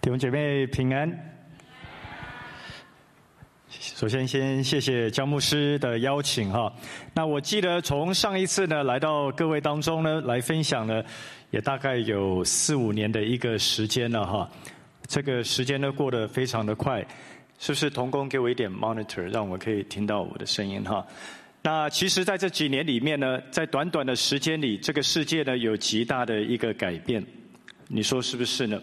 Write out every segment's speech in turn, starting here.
弟兄姐妹平安。首先，先谢谢江牧师的邀请哈。那我记得从上一次呢来到各位当中呢来分享呢，也大概有四五年的一个时间了哈。这个时间呢过得非常的快，是不是？童工给我一点 monitor，让我可以听到我的声音哈。那其实，在这几年里面呢，在短短的时间里，这个世界呢有极大的一个改变，你说是不是呢？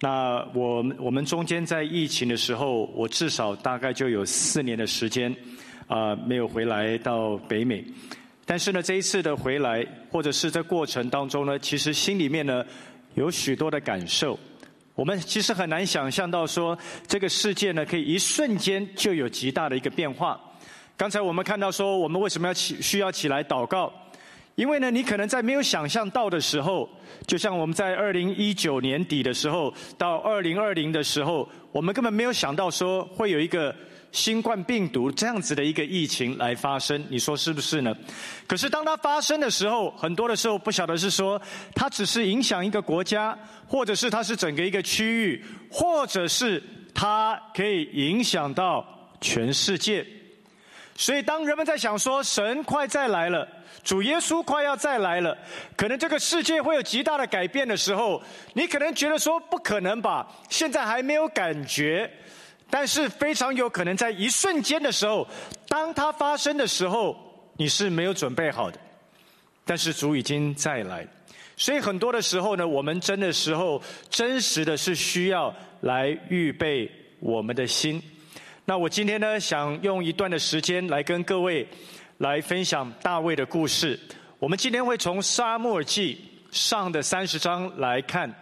那我们我们中间在疫情的时候，我至少大概就有四年的时间，啊，没有回来到北美。但是呢，这一次的回来，或者是在过程当中呢，其实心里面呢有许多的感受。我们其实很难想象到说，这个世界呢可以一瞬间就有极大的一个变化。刚才我们看到说，我们为什么要起需要起来祷告？因为呢，你可能在没有想象到的时候，就像我们在二零一九年底的时候，到二零二零的时候，我们根本没有想到说会有一个新冠病毒这样子的一个疫情来发生。你说是不是呢？可是当它发生的时候，很多的时候不晓得是说它只是影响一个国家，或者是它是整个一个区域，或者是它可以影响到全世界。所以当人们在想说神快再来了。主耶稣快要再来了，可能这个世界会有极大的改变的时候，你可能觉得说不可能吧？现在还没有感觉，但是非常有可能在一瞬间的时候，当它发生的时候，你是没有准备好的。但是主已经再来，所以很多的时候呢，我们真的时候真实的是需要来预备我们的心。那我今天呢，想用一段的时间来跟各位。来分享大卫的故事。我们今天会从沙漠记上的三十章来看，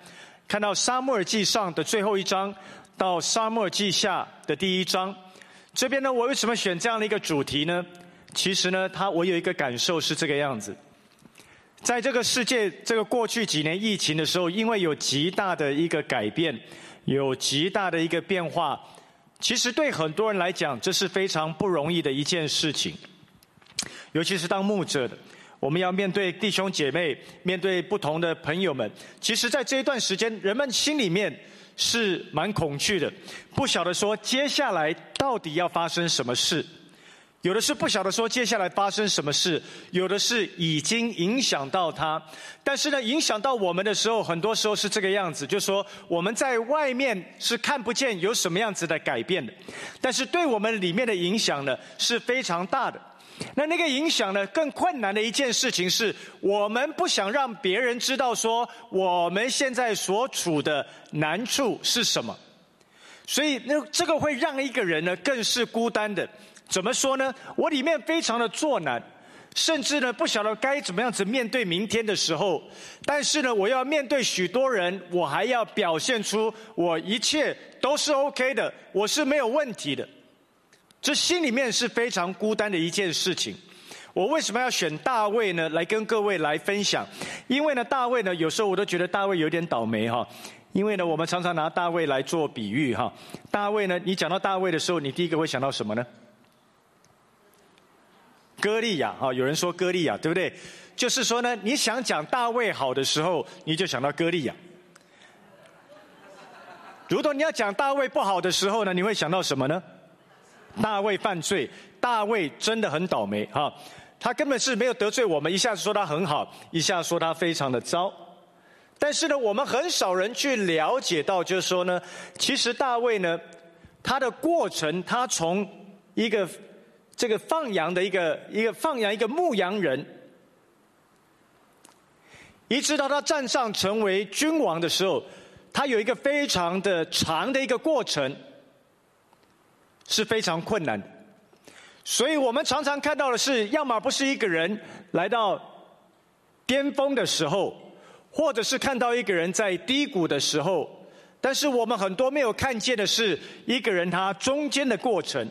看到沙漠记上的最后一章到沙漠记下的第一章。这边呢，我为什么选这样的一个主题呢？其实呢，他我有一个感受是这个样子。在这个世界，这个过去几年疫情的时候，因为有极大的一个改变，有极大的一个变化，其实对很多人来讲，这是非常不容易的一件事情。尤其是当牧者的，我们要面对弟兄姐妹，面对不同的朋友们。其实，在这一段时间，人们心里面是蛮恐惧的，不晓得说接下来到底要发生什么事。有的是不晓得说接下来发生什么事，有的是已经影响到他。但是呢，影响到我们的时候，很多时候是这个样子，就说我们在外面是看不见有什么样子的改变的，但是对我们里面的影响呢是非常大的。那那个影响呢？更困难的一件事情是，我们不想让别人知道说我们现在所处的难处是什么，所以那这个会让一个人呢更是孤单的。怎么说呢？我里面非常的作难，甚至呢不晓得该怎么样子面对明天的时候，但是呢我要面对许多人，我还要表现出我一切都是 OK 的，我是没有问题的。这心里面是非常孤单的一件事情。我为什么要选大卫呢？来跟各位来分享。因为呢，大卫呢，有时候我都觉得大卫有点倒霉哈。因为呢，我们常常拿大卫来做比喻哈。大卫呢，你讲到大卫的时候，你第一个会想到什么呢？歌利亚哈，有人说歌利亚，对不对？就是说呢，你想讲大卫好的时候，你就想到歌利亚。如果你要讲大卫不好的时候呢，你会想到什么呢？大卫犯罪，大卫真的很倒霉哈！他根本是没有得罪我们，一下子说他很好，一下说他非常的糟。但是呢，我们很少人去了解到，就是说呢，其实大卫呢，他的过程，他从一个这个放羊的一个一个放羊一个牧羊人，一直到他站上成为君王的时候，他有一个非常的长的一个过程。是非常困难。的，所以我们常常看到的是，要么不是一个人来到巅峰的时候，或者是看到一个人在低谷的时候，但是我们很多没有看见的是一个人他中间的过程，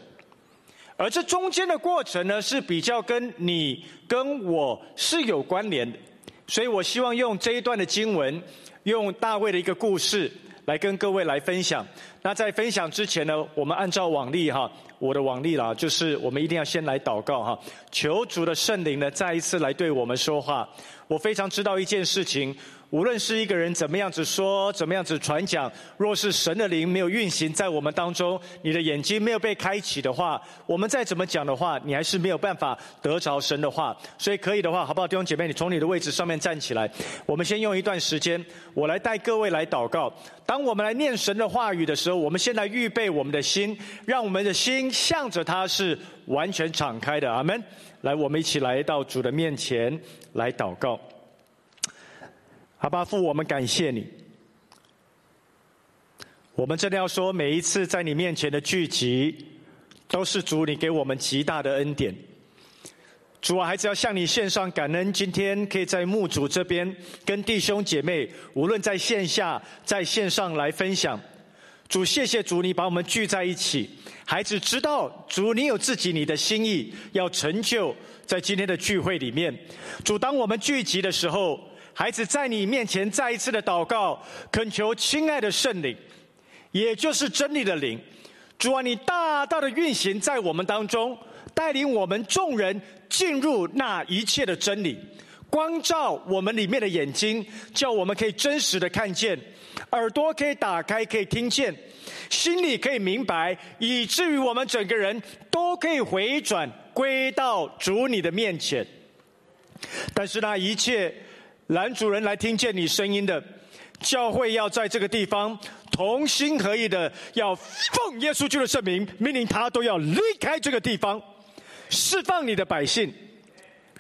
而这中间的过程呢，是比较跟你跟我是有关联的，所以我希望用这一段的经文，用大卫的一个故事。来跟各位来分享。那在分享之前呢，我们按照往例哈，我的往例啦，就是我们一定要先来祷告哈，求主的圣灵呢再一次来对我们说话。我非常知道一件事情，无论是一个人怎么样子说，怎么样子传讲，若是神的灵没有运行在我们当中，你的眼睛没有被开启的话，我们再怎么讲的话，你还是没有办法得着神的话。所以可以的话，好不好，弟兄姐妹，你从你的位置上面站起来，我们先用一段时间，我来带各位来祷告。当我们来念神的话语的时候，我们先来预备我们的心，让我们的心向着他是完全敞开的。阿门。来，我们一起来到主的面前来祷告。阿巴父，我们感谢你。我们真的要说，每一次在你面前的聚集，都是主你给我们极大的恩典。主啊，孩子要向你献上感恩。今天可以在牧主这边跟弟兄姐妹，无论在线下、在线上来分享。主，谢谢主，你把我们聚在一起。孩子知道，主你有自己你的心意要成就在今天的聚会里面。主，当我们聚集的时候。孩子在你面前再一次的祷告，恳求亲爱的圣灵，也就是真理的灵，主啊，你大大的运行在我们当中，带领我们众人进入那一切的真理，光照我们里面的眼睛，叫我们可以真实的看见，耳朵可以打开，可以听见，心里可以明白，以至于我们整个人都可以回转归到主你的面前。但是那一切。男主人来听见你声音的教会，要在这个地方同心合意的，要奉耶稣基督的圣名，命令他都要离开这个地方，释放你的百姓，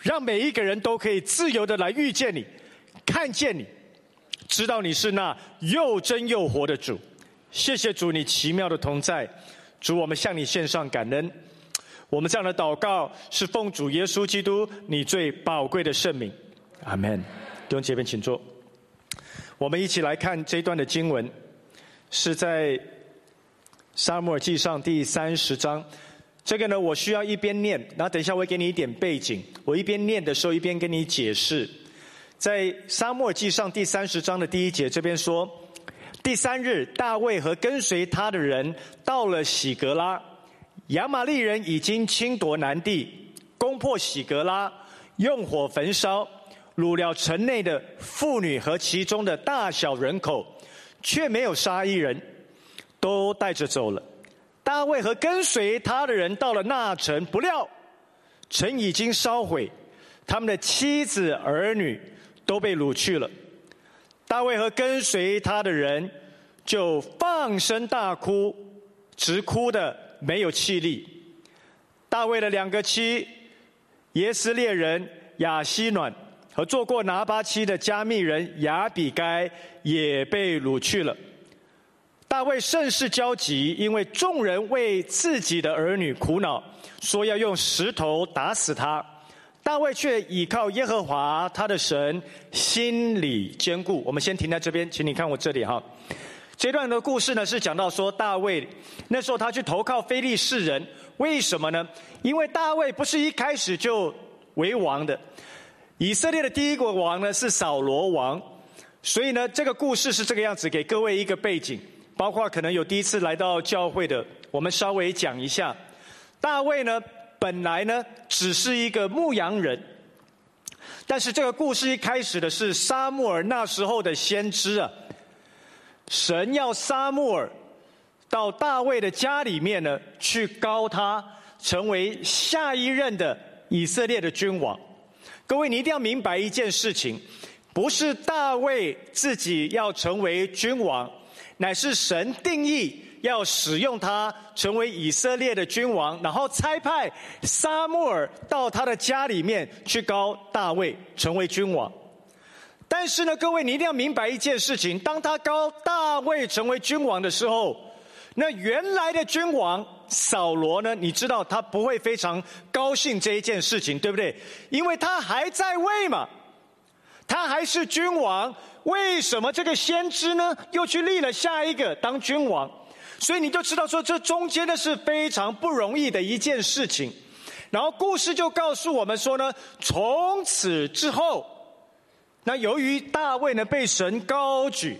让每一个人都可以自由的来遇见你，看见你，知道你是那又真又活的主。谢谢主，你奇妙的同在。主，我们向你献上感恩。我们这样的祷告是奉主耶稣基督你最宝贵的圣名。阿门。弟兄姐妹，请坐。我们一起来看这一段的经文，是在沙漠记上第三十章。这个呢，我需要一边念，然后等一下我会给你一点背景。我一边念的时候，一边跟你解释。在沙漠记上第三十章的第一节，这边说：第三日，大卫和跟随他的人到了喜格拉，亚玛利人已经侵夺南地，攻破喜格拉，用火焚烧。掳了城内的妇女和其中的大小人口，却没有杀一人，都带着走了。大卫和跟随他的人到了那城，不料城已经烧毁，他们的妻子儿女都被掳去了。大卫和跟随他的人就放声大哭，直哭的没有气力。大卫的两个妻耶斯列人亚西暖。和做过拿巴妻的加密人亚比该也被掳去了。大卫甚是焦急，因为众人为自己的儿女苦恼，说要用石头打死他。大卫却倚靠耶和华他的神，心里坚固。我们先停在这边，请你看我这里哈。这段的故事呢，是讲到说大卫那时候他去投靠非利士人，为什么呢？因为大卫不是一开始就为王的。以色列的第一个王呢是扫罗王，所以呢这个故事是这个样子，给各位一个背景，包括可能有第一次来到教会的，我们稍微讲一下。大卫呢本来呢只是一个牧羊人，但是这个故事一开始的是沙穆尔那时候的先知啊，神要沙穆尔到大卫的家里面呢去高他，成为下一任的以色列的君王。各位，你一定要明白一件事情：不是大卫自己要成为君王，乃是神定义要使用他成为以色列的君王，然后差派撒母耳到他的家里面去高大卫成为君王。但是呢，各位，你一定要明白一件事情：当他高大卫成为君王的时候，那原来的君王。扫罗呢？你知道他不会非常高兴这一件事情，对不对？因为他还在位嘛，他还是君王。为什么这个先知呢又去立了下一个当君王？所以你就知道说，这中间呢是非常不容易的一件事情。然后故事就告诉我们说呢，从此之后，那由于大卫呢被神高举。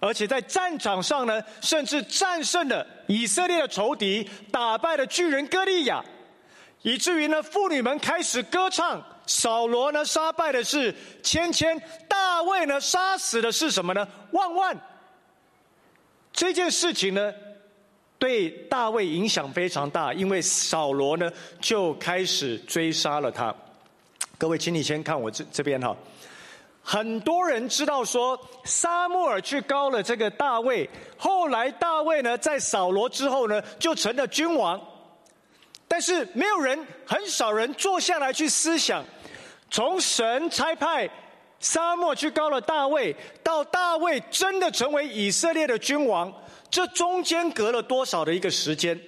而且在战场上呢，甚至战胜了以色列的仇敌，打败了巨人歌利亚，以至于呢，妇女们开始歌唱，扫罗呢杀败的是千千，大卫呢杀死的是什么呢？万万。这件事情呢，对大卫影响非常大，因为扫罗呢就开始追杀了他。各位，请你先看我这这边哈。很多人知道说，沙穆尔去高了这个大卫，后来大卫呢，在扫罗之后呢，就成了君王。但是没有人，很少人坐下来去思想，从神差派沙漠去高了大卫，到大卫真的成为以色列的君王，这中间隔了多少的一个时间？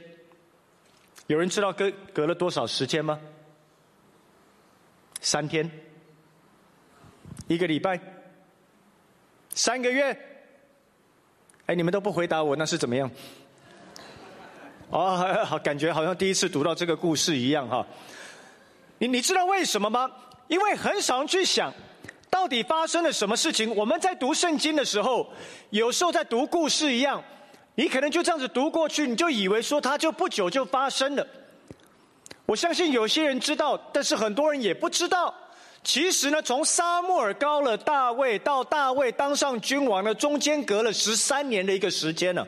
有人知道隔隔了多少时间吗？三天。一个礼拜，三个月，哎，你们都不回答我，那是怎么样？哦，好，感觉好像第一次读到这个故事一样哈。你你知道为什么吗？因为很少人去想，到底发生了什么事情。我们在读圣经的时候，有时候在读故事一样，你可能就这样子读过去，你就以为说它就不久就发生了。我相信有些人知道，但是很多人也不知道。其实呢，从沙漠尔高了大卫到大卫当上君王呢，中间隔了十三年的一个时间呢。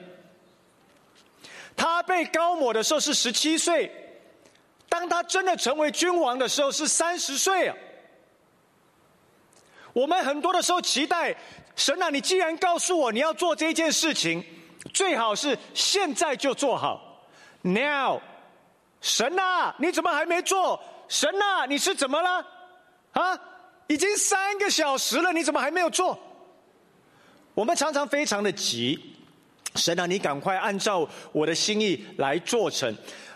他被高抹的时候是十七岁，当他真的成为君王的时候是三十岁啊。我们很多的时候期待神啊，你既然告诉我你要做这件事情，最好是现在就做好。Now，神啊，你怎么还没做？神啊，你是怎么了？啊，已经三个小时了，你怎么还没有做？我们常常非常的急，神啊，你赶快按照我的心意来做成。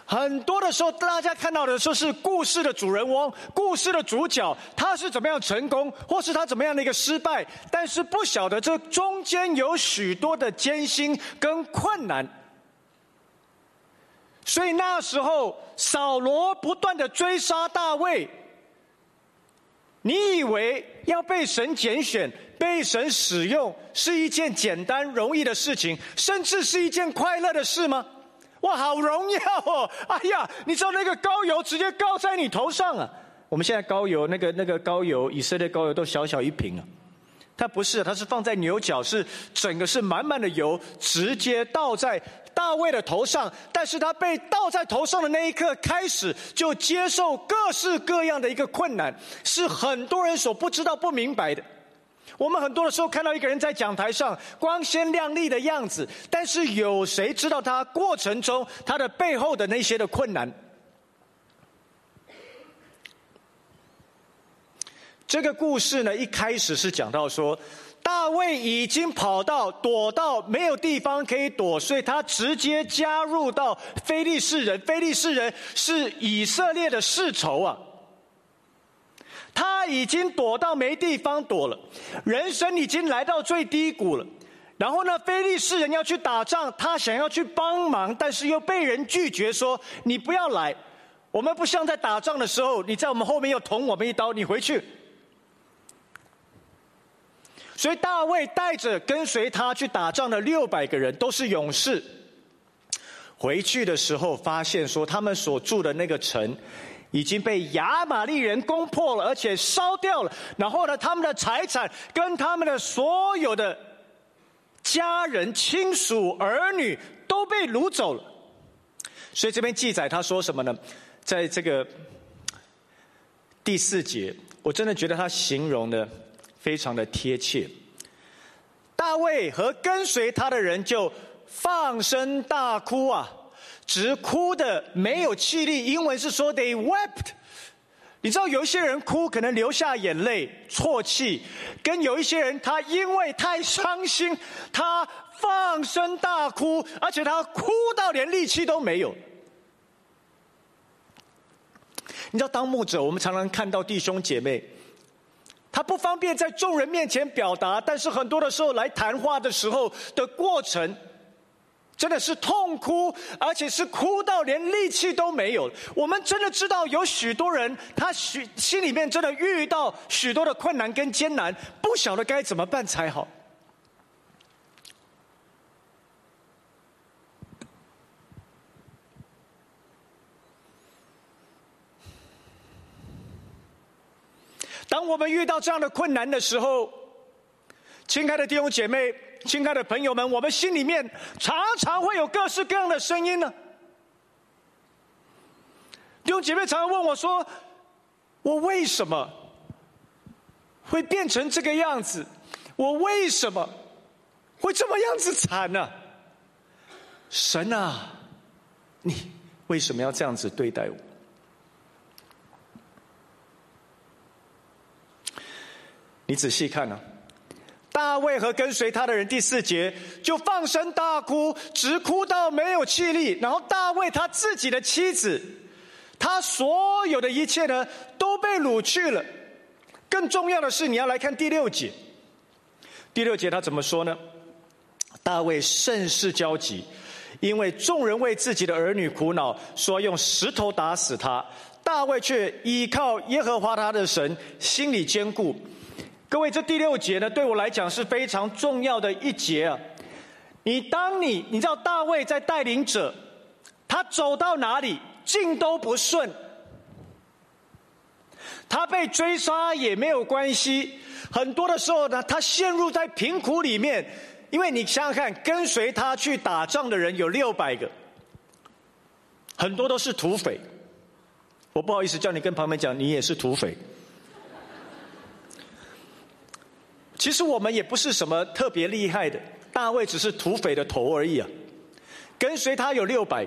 很多的时候，大家看到的说是故事的主人翁、故事的主角，他是怎么样成功，或是他怎么样的一个失败，但是不晓得这中间有许多的艰辛跟困难。所以那时候，扫罗不断的追杀大卫。你以为要被神拣选、被神使用是一件简单容易的事情，甚至是一件快乐的事吗？哇，好荣耀哦！哎呀，你知道那个高油直接高在你头上啊！我们现在高油，那个那个高油，以色列高油都小小一瓶啊。它不是，它是放在牛角，是整个是满满的油，直接倒在大卫的头上。但是他被倒在头上的那一刻开始，就接受各式各样的一个困难，是很多人所不知道、不明白的。我们很多的时候看到一个人在讲台上光鲜亮丽的样子，但是有谁知道他过程中他的背后的那些的困难？这个故事呢，一开始是讲到说，大卫已经跑到躲到没有地方可以躲，所以他直接加入到非利士人。非利士人是以色列的世仇啊，他已经躲到没地方躲了，人生已经来到最低谷了。然后呢，非利士人要去打仗，他想要去帮忙，但是又被人拒绝，说你不要来，我们不像在打仗的时候，你在我们后面又捅我们一刀，你回去。所以大卫带着跟随他去打仗的六百个人都是勇士。回去的时候发现说，他们所住的那个城已经被亚玛力人攻破了，而且烧掉了。然后呢，他们的财产跟他们的所有的家人、亲属、儿女都被掳走了。所以这边记载他说什么呢？在这个第四节，我真的觉得他形容的。非常的贴切，大卫和跟随他的人就放声大哭啊，直哭的没有气力。英文是说 they wept。你知道有一些人哭可能流下眼泪啜泣，跟有一些人他因为太伤心，他放声大哭，而且他哭到连力气都没有。你知道当牧者，我们常常看到弟兄姐妹。他不方便在众人面前表达，但是很多的时候来谈话的时候的过程，真的是痛哭，而且是哭到连力气都没有。我们真的知道有许多人，他许心里面真的遇到许多的困难跟艰难，不晓得该怎么办才好。当我们遇到这样的困难的时候，亲爱的弟兄姐妹、亲爱的朋友们，我们心里面常常会有各式各样的声音呢。弟兄姐妹常常问我说：“我为什么会变成这个样子？我为什么会这么样子惨呢？”神啊，你为什么要这样子对待我？你仔细看呢，大卫和跟随他的人，第四节就放声大哭，直哭到没有气力。然后大卫他自己的妻子，他所有的一切呢，都被掳去了。更重要的是，你要来看第六节。第六节他怎么说呢？大卫甚是焦急，因为众人为自己的儿女苦恼，说用石头打死他。大卫却依靠耶和华他的神，心里坚固。各位，这第六节呢，对我来讲是非常重要的一节啊！你当你你知道大卫在带领者，他走到哪里进都不顺，他被追杀也没有关系。很多的时候呢，他陷入在贫苦里面，因为你想想看，跟随他去打仗的人有六百个，很多都是土匪。我不好意思叫你跟旁边讲，你也是土匪。其实我们也不是什么特别厉害的，大卫只是土匪的头而已啊。跟随他有六百，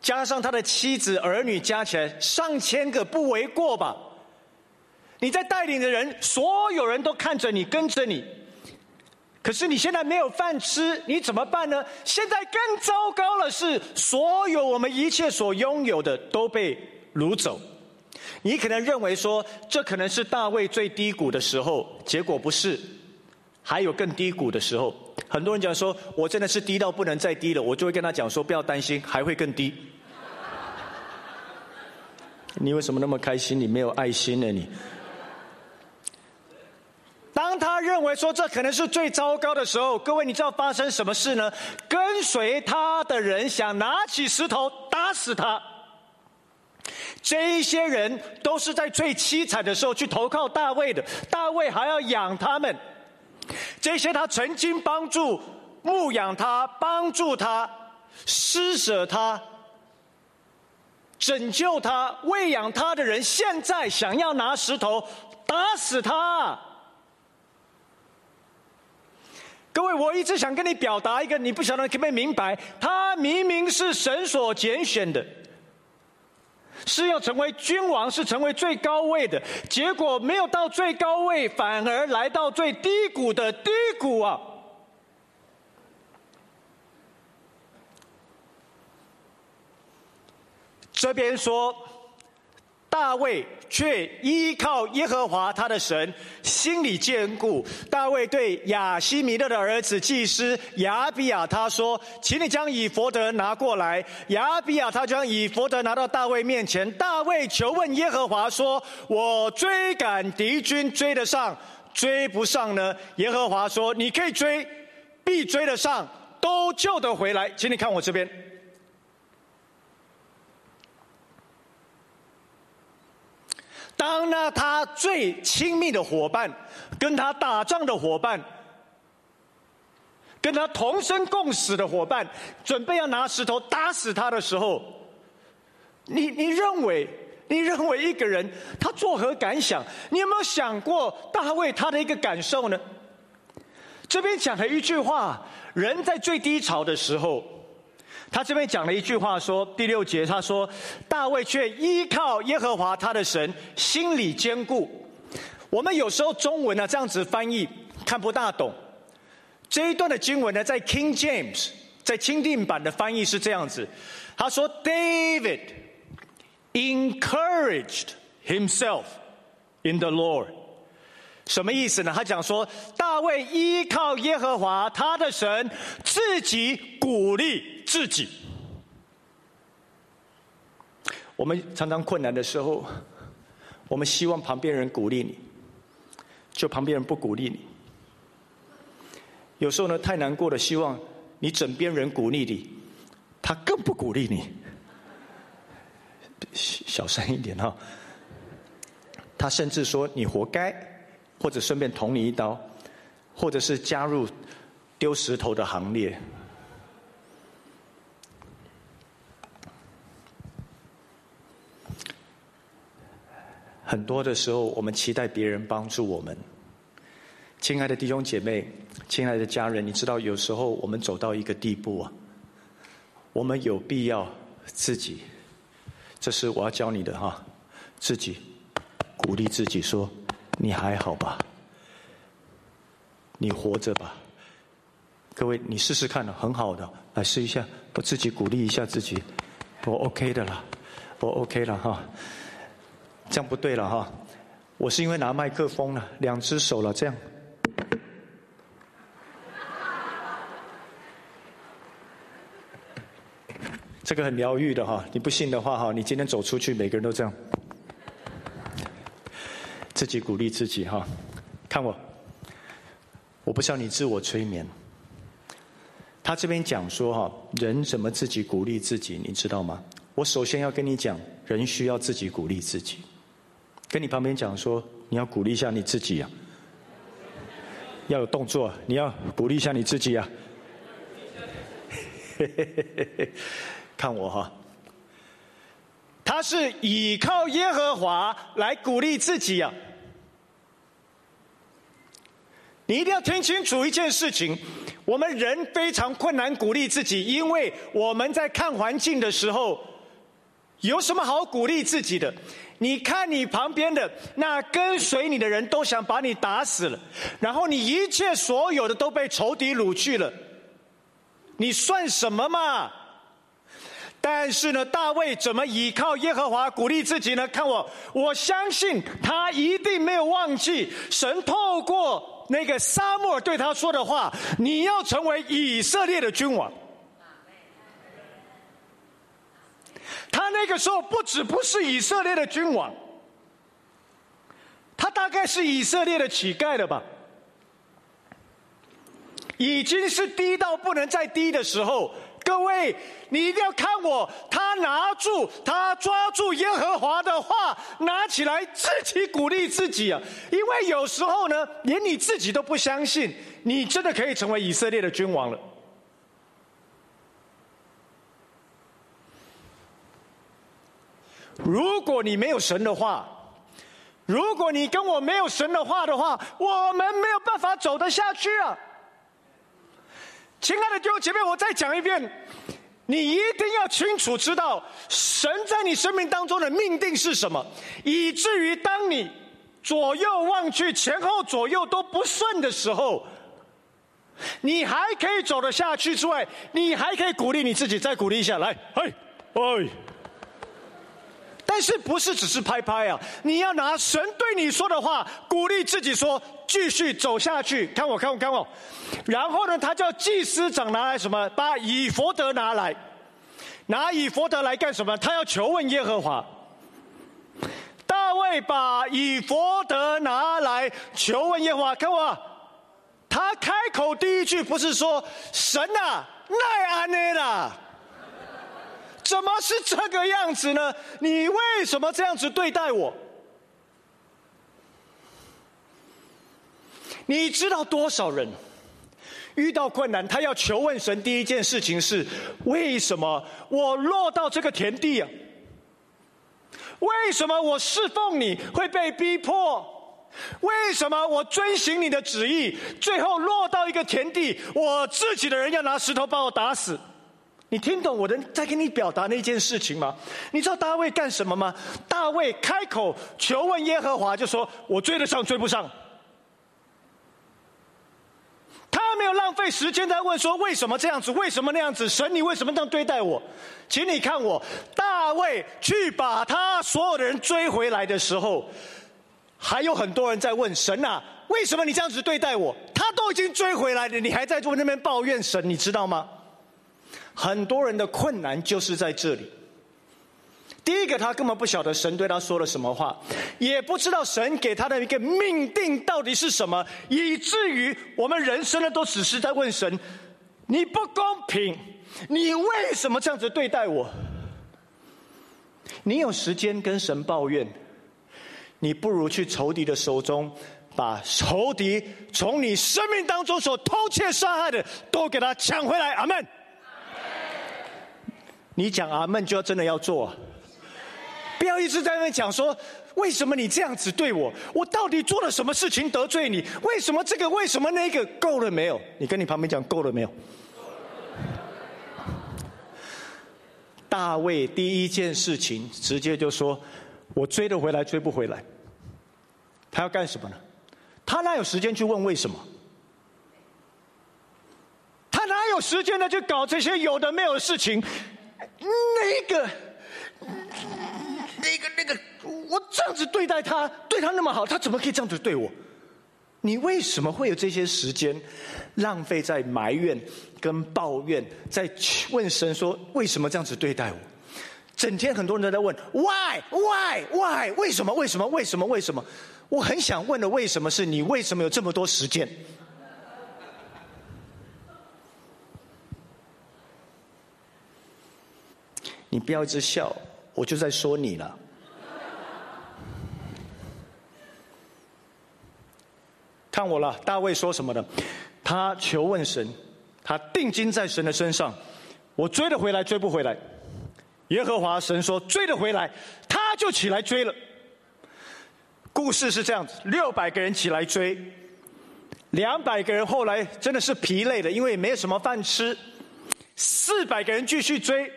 加上他的妻子儿女加起来上千个，不为过吧？你在带领的人，所有人都看着你，跟着你。可是你现在没有饭吃，你怎么办呢？现在更糟糕的是，所有我们一切所拥有的都被掳走。你可能认为说，这可能是大卫最低谷的时候，结果不是，还有更低谷的时候。很多人讲说，我真的是低到不能再低了，我就会跟他讲说，不要担心，还会更低。你为什么那么开心？你没有爱心呢？你，当他认为说这可能是最糟糕的时候，各位，你知道发生什么事呢？跟随他的人想拿起石头打死他。这些人都是在最凄惨的时候去投靠大卫的，大卫还要养他们。这些他曾经帮助、牧养他、帮助他、施舍他、拯救他、喂养他的人，现在想要拿石头打死他。各位，我一直想跟你表达一个，你不晓得可不可以明白？他明明是神所拣选的。是要成为君王，是成为最高位的，结果没有到最高位，反而来到最低谷的低谷啊！这边说。大卫却依靠耶和华他的神，心里坚固。大卫对亚西米勒的儿子祭司亚比亚他说：“请你将以佛德拿过来。”亚比亚他将以佛德拿到大卫面前。大卫求问耶和华说：“我追赶敌军追得上，追不上呢？”耶和华说：“你可以追，必追得上，都救得回来。”请你看我这边。当呢他最亲密的伙伴，跟他打仗的伙伴，跟他同生共死的伙伴，准备要拿石头打死他的时候，你你认为你认为一个人他作何感想？你有没有想过大卫他的一个感受呢？这边讲了一句话：人在最低潮的时候。他这边讲了一句话，说第六节，他说大卫却依靠耶和华他的神，心里坚固。我们有时候中文呢这样子翻译看不大懂。这一段的经文呢，在 King James 在钦定版的翻译是这样子，他说 David encouraged himself in the Lord。什么意思呢？他讲说，大卫依靠耶和华他的神，自己鼓励自己。我们常常困难的时候，我们希望旁边人鼓励你，就旁边人不鼓励你。有时候呢，太难过了，希望你枕边人鼓励你，他更不鼓励你。小声一点哈。他甚至说你活该，或者顺便捅你一刀，或者是加入丢石头的行列。很多的时候，我们期待别人帮助我们。亲爱的弟兄姐妹，亲爱的家人，你知道，有时候我们走到一个地步啊，我们有必要自己，这是我要教你的哈，自己鼓励自己说：“你还好吧？你活着吧？”各位，你试试看呢，很好的，来试一下，我自己鼓励一下自己，我 OK 的啦，我 OK 了哈。这样不对了哈！我是因为拿麦克风了，两只手了，这样。这个很疗愈的哈，你不信的话哈，你今天走出去，每个人都这样，自己鼓励自己哈。看我，我不需要你自我催眠。他这边讲说哈，人怎么自己鼓励自己，你知道吗？我首先要跟你讲，人需要自己鼓励自己。跟你旁边讲说，你要鼓励一下你自己呀，要有动作，你要鼓励一下你自己呀。看我哈，他是倚靠耶和华来鼓励自己呀。你一定要听清楚一件事情：我们人非常困难鼓励自己，因为我们在看环境的时候，有什么好鼓励自己的？你看你旁边的那跟随你的人都想把你打死了，然后你一切所有的都被仇敌掳去了，你算什么嘛？但是呢，大卫怎么倚靠耶和华鼓励自己呢？看我，我相信他一定没有忘记神透过那个沙漠对他说的话：你要成为以色列的君王。他那个时候不止不是以色列的君王，他大概是以色列的乞丐了吧？已经是低到不能再低的时候。各位，你一定要看我，他拿住，他抓住耶和华的话，拿起来自己鼓励自己啊！因为有时候呢，连你自己都不相信，你真的可以成为以色列的君王了。如果你没有神的话，如果你跟我没有神的话的话，我们没有办法走得下去啊！亲爱的弟兄姐妹，我再讲一遍，你一定要清楚知道神在你生命当中的命定是什么，以至于当你左右望去，前后左右都不顺的时候，你还可以走得下去之外，你还可以鼓励你自己，再鼓励一下，来，嘿，哎。但是不是只是拍拍啊？你要拿神对你说的话鼓励自己说，继续走下去。看我，看我，看我。然后呢，他叫祭司长拿来什么？把以佛德拿来，拿以佛德来干什么？他要求问耶和华。大卫把以佛德拿来求问耶和华。看我，他开口第一句不是说神啊，奈安内啦。怎么是这个样子呢？你为什么这样子对待我？你知道多少人遇到困难，他要求问神，第一件事情是：为什么我落到这个田地啊？为什么我侍奉你会被逼迫？为什么我遵行你的旨意，最后落到一个田地，我自己的人要拿石头把我打死？你听懂我的在跟你表达那件事情吗？你知道大卫干什么吗？大卫开口求问耶和华，就说：“我追得上，追不上。”他没有浪费时间在问说为什么这样子，为什么那样子？神，你为什么这样对待我？请你看我，大卫去把他所有的人追回来的时候，还有很多人在问神啊，为什么你这样子对待我？他都已经追回来了，你还在做那边抱怨神，你知道吗？很多人的困难就是在这里。第一个，他根本不晓得神对他说了什么话，也不知道神给他的一个命定到底是什么，以至于我们人生呢都只是在问神：你不公平，你为什么这样子对待我？你有时间跟神抱怨，你不如去仇敌的手中，把仇敌从你生命当中所偷窃杀害的，都给他抢回来。阿门。你讲阿门，就要真的要做，不要一直在那讲说。为什么你这样子对我？我到底做了什么事情得罪你？为什么这个？为什么那个？够了没有？你跟你旁边讲够了没有？大卫第一件事情直接就说：“我追得回来，追不回来。”他要干什么呢？他哪有时间去问为什么？他哪有时间呢？去搞这些有的没有的事情？那个。那个那个，我这样子对待他，对他那么好，他怎么可以这样子对我？你为什么会有这些时间浪费在埋怨跟抱怨，在问神说为什么这样子对待我？整天很多人都在问 why why why 为什么为什么为什么为什么？我很想问的为什么是你为什么有这么多时间？你不要一直笑。我就在说你了。看我了，大卫说什么的？他求问神，他定睛在神的身上。我追得回来，追不回来。耶和华神说追得回来，他就起来追了。故事是这样子：六百个人起来追，两百个人后来真的是疲累了，因为没有什么饭吃。四百个人继续追。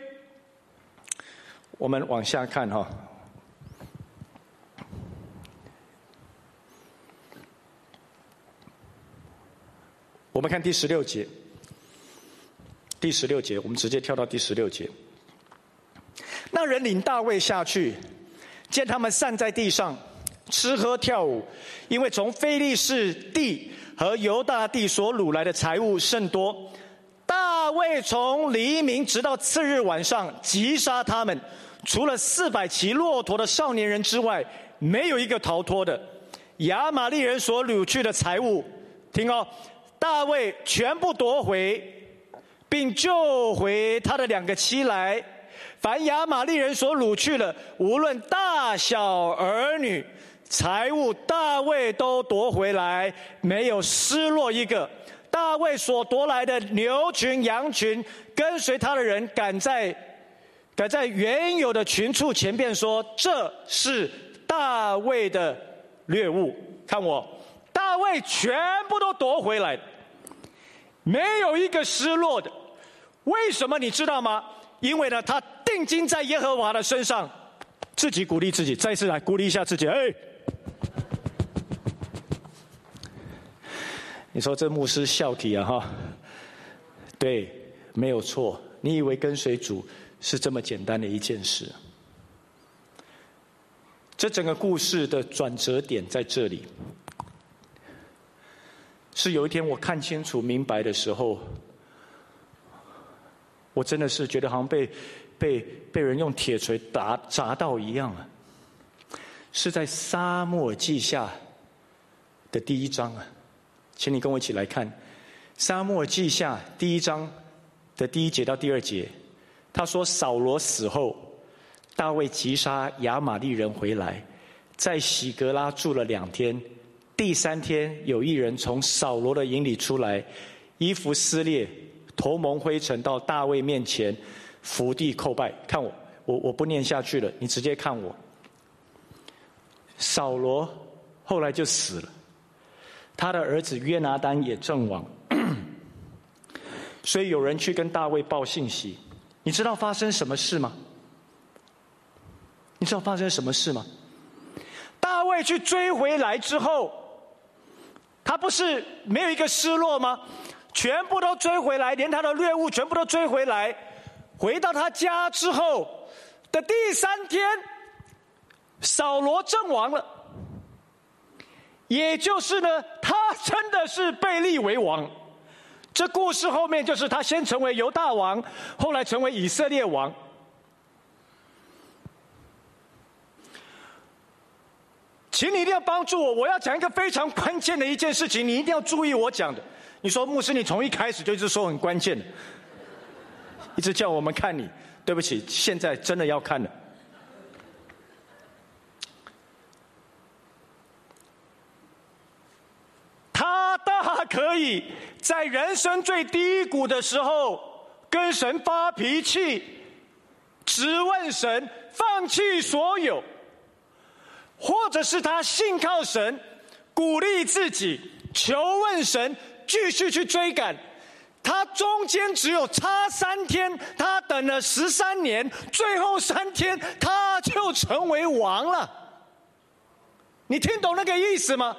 我们往下看哈，我们看第十六节，第十六节，我们直接跳到第十六节。那人领大卫下去，见他们散在地上吃喝跳舞，因为从非利士地和犹大地所掳来的财物甚多。大卫从黎明直到次日晚上，击杀他们。除了四百骑骆驼的少年人之外，没有一个逃脱的。亚玛利人所掳去的财物，听哦，大卫全部夺回，并救回他的两个妻来。凡亚玛利人所掳去的，无论大小儿女，财物大卫都夺回来，没有失落一个。大卫所夺来的牛群、羊群，跟随他的人赶在。改在原有的群畜前边说：“这是大卫的掠物。”看我，大卫全部都夺回来，没有一个失落的。为什么你知道吗？因为呢，他定睛在耶和华的身上，自己鼓励自己，再次来鼓励一下自己。哎，你说这牧师笑体啊？哈，对，没有错。你以为跟随主？是这么简单的一件事。这整个故事的转折点在这里，是有一天我看清楚、明白的时候，我真的是觉得好像被被被人用铁锤打砸到一样啊！是在沙漠记下的第一章啊，请你跟我一起来看《沙漠记下》第一章的第一节到第二节。他说：“扫罗死后，大卫击杀亚玛利人回来，在喜格拉住了两天。第三天，有一人从扫罗的营里出来，衣服撕裂，头蒙灰尘，到大卫面前伏地叩拜。看我，我我不念下去了，你直接看我。扫罗后来就死了，他的儿子约拿丹也阵亡，所以有人去跟大卫报信息。”你知道发生什么事吗？你知道发生什么事吗？大卫去追回来之后，他不是没有一个失落吗？全部都追回来，连他的猎物全部都追回来。回到他家之后的第三天，扫罗阵亡了。也就是呢，他真的是被立为王。这故事后面就是他先成为犹大王，后来成为以色列王。请你一定要帮助我，我要讲一个非常关键的一件事情，你一定要注意我讲的。你说牧师，你从一开始就一直说很关键的，一直叫我们看你。对不起，现在真的要看了。大可以在人生最低谷的时候跟神发脾气，质问神，放弃所有，或者是他信靠神，鼓励自己，求问神，继续去追赶。他中间只有差三天，他等了十三年，最后三天他就成为王了。你听懂那个意思吗？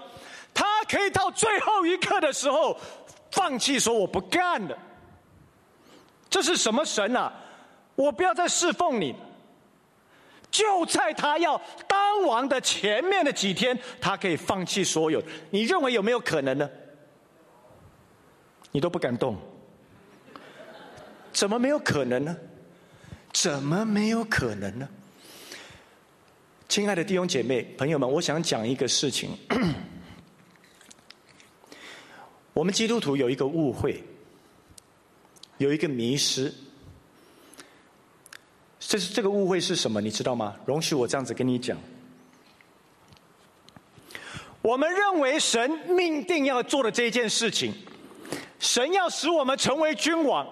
可以到最后一刻的时候放弃，说我不干了。这是什么神啊？我不要再侍奉你。就在他要当王的前面的几天，他可以放弃所有。你认为有没有可能呢？你都不敢动，怎么没有可能呢？怎么没有可能呢？亲爱的弟兄姐妹、朋友们，我想讲一个事情。我们基督徒有一个误会，有一个迷失。这是这个误会是什么？你知道吗？容许我这样子跟你讲。我们认为神命定要做的这一件事情，神要使我们成为君王，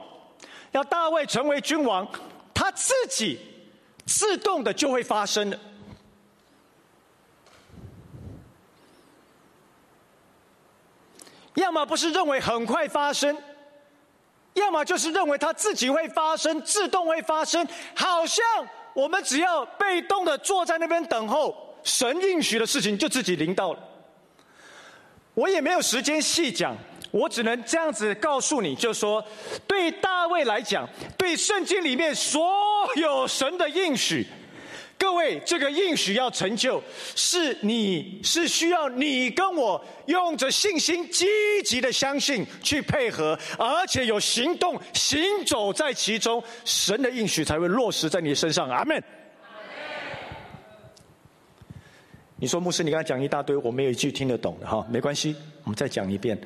要大卫成为君王，他自己自动的就会发生的。要么不是认为很快发生，要么就是认为它自己会发生，自动会发生，好像我们只要被动的坐在那边等候，神应许的事情就自己临到了。我也没有时间细讲，我只能这样子告诉你，就说对大卫来讲，对圣经里面所有神的应许。各位，这个应许要成就，是你是需要你跟我用着信心积极的相信去配合，而且有行动行走在其中，神的应许才会落实在你身上。阿门。你说牧师，你刚才讲一大堆，我没有一句听得懂的哈，没关系，我们再讲一遍。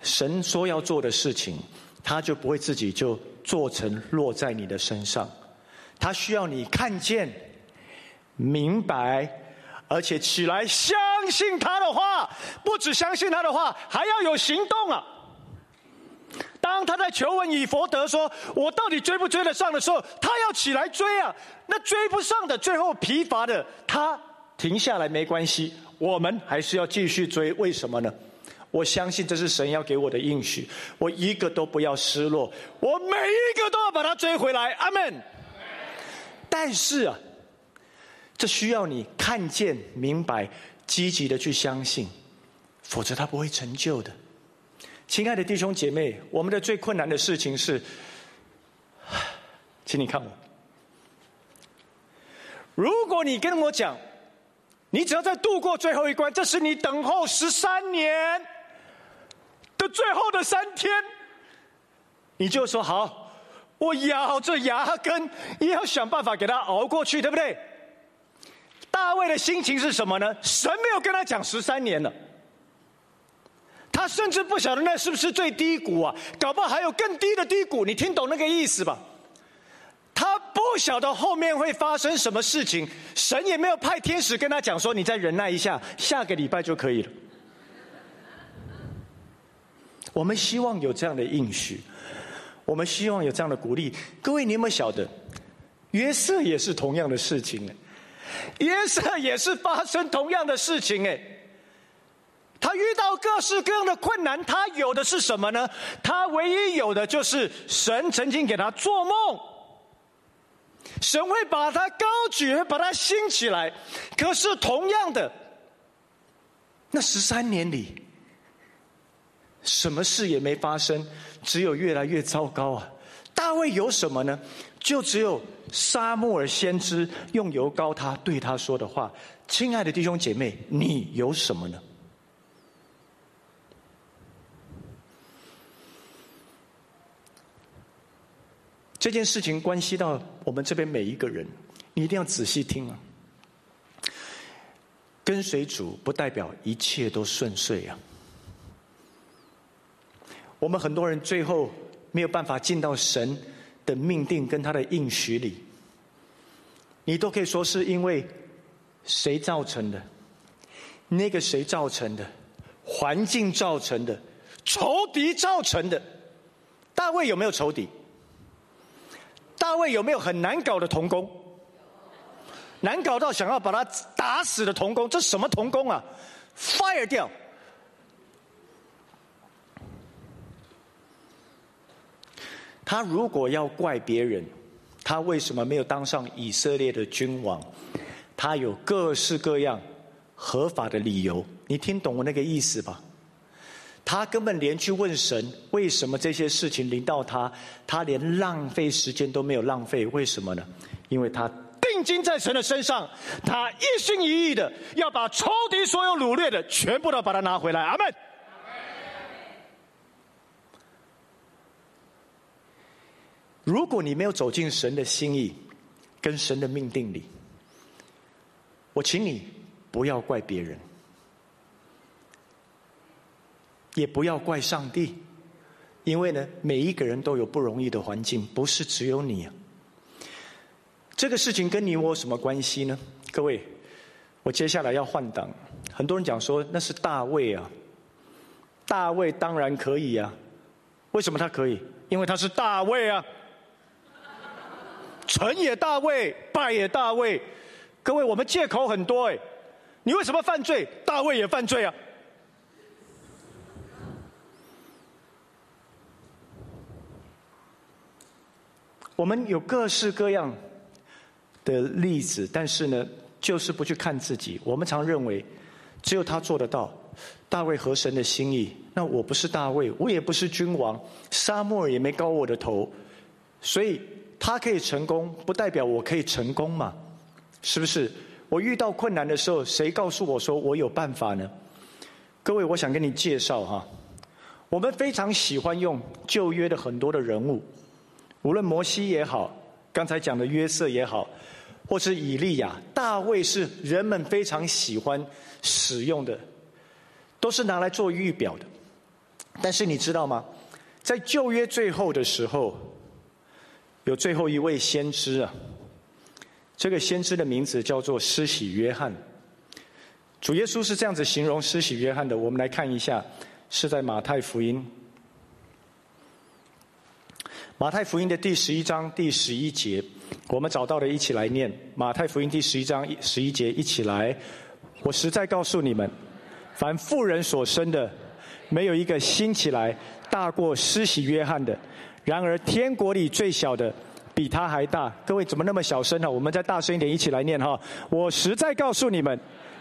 神说要做的事情，他就不会自己就做成落在你的身上，他需要你看见。明白，而且起来相信他的话，不只相信他的话，还要有行动啊！当他在求问以佛德说：“我到底追不追得上的时候”，他要起来追啊！那追不上的，最后疲乏的，他停下来没关系，我们还是要继续追。为什么呢？我相信这是神要给我的应许，我一个都不要失落，我每一个都要把它追回来。阿门。但是啊。这需要你看见、明白、积极的去相信，否则他不会成就的。亲爱的弟兄姐妹，我们的最困难的事情是，请你看我。如果你跟我讲，你只要在度过最后一关，这是你等候十三年的最后的三天，你就说好，我咬着牙根也要想办法给他熬过去，对不对？大卫的心情是什么呢？神没有跟他讲十三年了，他甚至不晓得那是不是最低谷啊？搞不好还有更低的低谷，你听懂那个意思吧？他不晓得后面会发生什么事情，神也没有派天使跟他讲说：“你再忍耐一下，下个礼拜就可以了。”我们希望有这样的应许，我们希望有这样的鼓励。各位，你有没有晓得，约瑟也是同样的事情呢？约瑟也是发生同样的事情哎，他遇到各式各样的困难，他有的是什么呢？他唯一有的就是神曾经给他做梦，神会把他高举，把他兴起来。可是同样的，那十三年里，什么事也没发生，只有越来越糟糕啊！大卫有什么呢？就只有沙漠尔先知用油膏他，对他说的话：“亲爱的弟兄姐妹，你有什么呢？”这件事情关系到我们这边每一个人，你一定要仔细听啊！跟随主不代表一切都顺遂啊！我们很多人最后没有办法进到神。的命定跟他的应许里，你都可以说是因为谁造成的？那个谁造成的？环境造成的？仇敌造成的。大卫有没有仇敌？大卫有没有很难搞的童工？难搞到想要把他打死的童工，这什么童工啊？fire 掉。他如果要怪别人，他为什么没有当上以色列的君王？他有各式各样合法的理由。你听懂我那个意思吧？他根本连去问神为什么这些事情临到他，他连浪费时间都没有浪费。为什么呢？因为他定睛在神的身上，他一心一意的要把仇敌所有掳掠的全部都把它拿回来。阿门。如果你没有走进神的心意，跟神的命定里，我请你不要怪别人。也不要怪上帝，因为呢，每一个人都有不容易的环境，不是只有你。这个事情跟你我有什么关系呢？各位，我接下来要换挡。很多人讲说那是大卫啊，大卫当然可以啊。为什么他可以？因为他是大卫啊。成也大卫，败也大卫。各位，我们借口很多哎。你为什么犯罪？大卫也犯罪啊。我们有各式各样的例子，但是呢，就是不去看自己。我们常认为，只有他做得到。大卫和神的心意，那我不是大卫，我也不是君王，沙漠也没高我的头，所以他可以成功，不代表我可以成功嘛？是不是？我遇到困难的时候，谁告诉我说我有办法呢？各位，我想跟你介绍哈，我们非常喜欢用旧约的很多的人物。无论摩西也好，刚才讲的约瑟也好，或是以利亚、大卫，是人们非常喜欢使用的，都是拿来做预表的。但是你知道吗？在旧约最后的时候，有最后一位先知啊，这个先知的名字叫做施洗约翰。主耶稣是这样子形容施洗约翰的，我们来看一下，是在马太福音。马太福音的第十一章第十一节，我们找到了，一起来念。马太福音第十一章十一节，一起来。我实在告诉你们，凡富人所生的，没有一个兴起来大过施洗约翰的。然而天国里最小的，比他还大。各位怎么那么小声呢？我们再大声一点，一起来念哈。我实在告诉你们，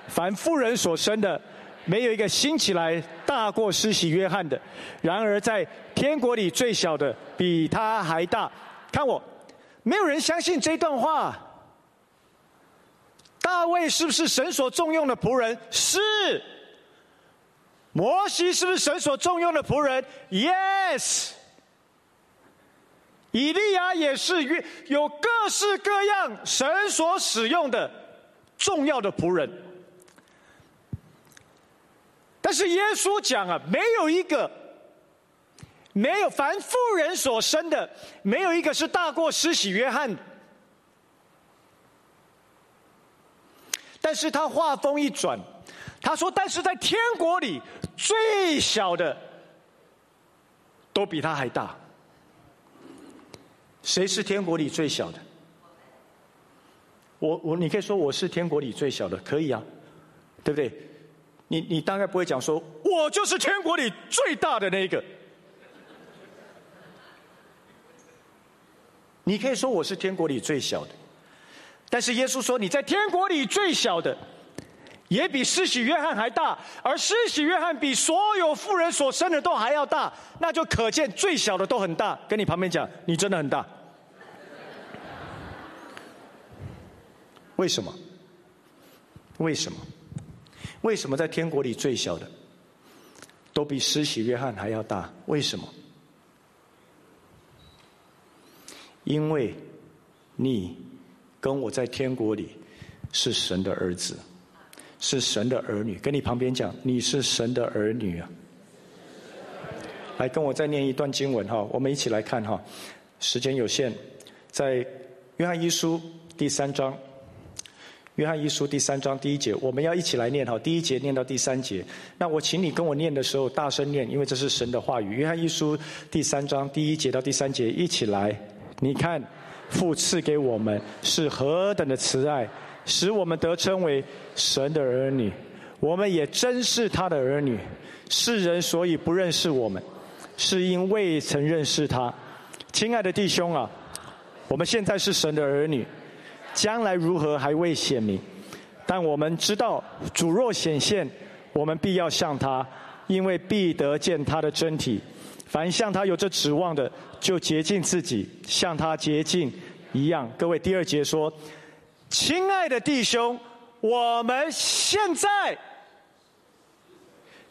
凡富人所生的。没有一个兴起来大过施洗约翰的，然而在天国里最小的比他还大。看我，没有人相信这段话。大卫是不是神所重用的仆人？是。摩西是不是神所重用的仆人？Yes。以利亚也是约有各式各样神所使用的重要的仆人。但是耶稣讲啊，没有一个，没有凡妇人所生的，没有一个是大过施洗约翰。但是他话锋一转，他说：“但是在天国里，最小的都比他还大。谁是天国里最小的？我我，你可以说我是天国里最小的，可以啊，对不对？”你你大概不会讲说，我就是天国里最大的那个。你可以说我是天国里最小的，但是耶稣说你在天国里最小的，也比施洗约翰还大，而施洗约翰比所有富人所生的都还要大，那就可见最小的都很大。跟你旁边讲，你真的很大。为什么？为什么？为什么在天国里最小的都比施洗约翰还要大？为什么？因为你跟我在天国里是神的儿子，是神的儿女。跟你旁边讲，你是神的儿女啊！来，跟我再念一段经文哈，我们一起来看哈。时间有限，在约翰一书第三章。约翰一书第三章第一节，我们要一起来念哈，第一节念到第三节。那我请你跟我念的时候大声念，因为这是神的话语。约翰一书第三章第一节到第三节，一起来。你看，父赐给我们是何等的慈爱，使我们得称为神的儿女。我们也真是他的儿女。世人所以不认识我们，是因未曾认识他。亲爱的弟兄啊，我们现在是神的儿女。将来如何还未显明，但我们知道主若显现，我们必要向他，因为必得见他的真体。凡向他有着指望的，就洁净自己，像他洁净一样。各位，第二节说：“亲爱的弟兄，我们现在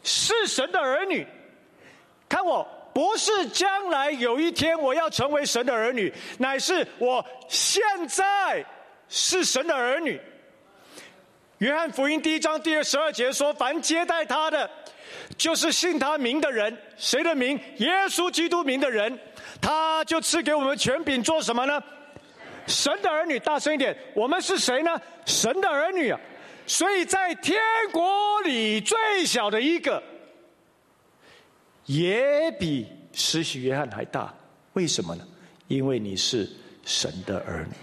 是神的儿女。看我，不是将来有一天我要成为神的儿女，乃是我现在。”是神的儿女。约翰福音第一章第二十二节说：“凡接待他的，就是信他名的人。谁的名？耶稣基督名的人，他就赐给我们权柄，做什么呢？神的儿女。大声一点，我们是谁呢？神的儿女啊！所以在天国里最小的一个，也比施洗约翰还大。为什么呢？因为你是神的儿女。”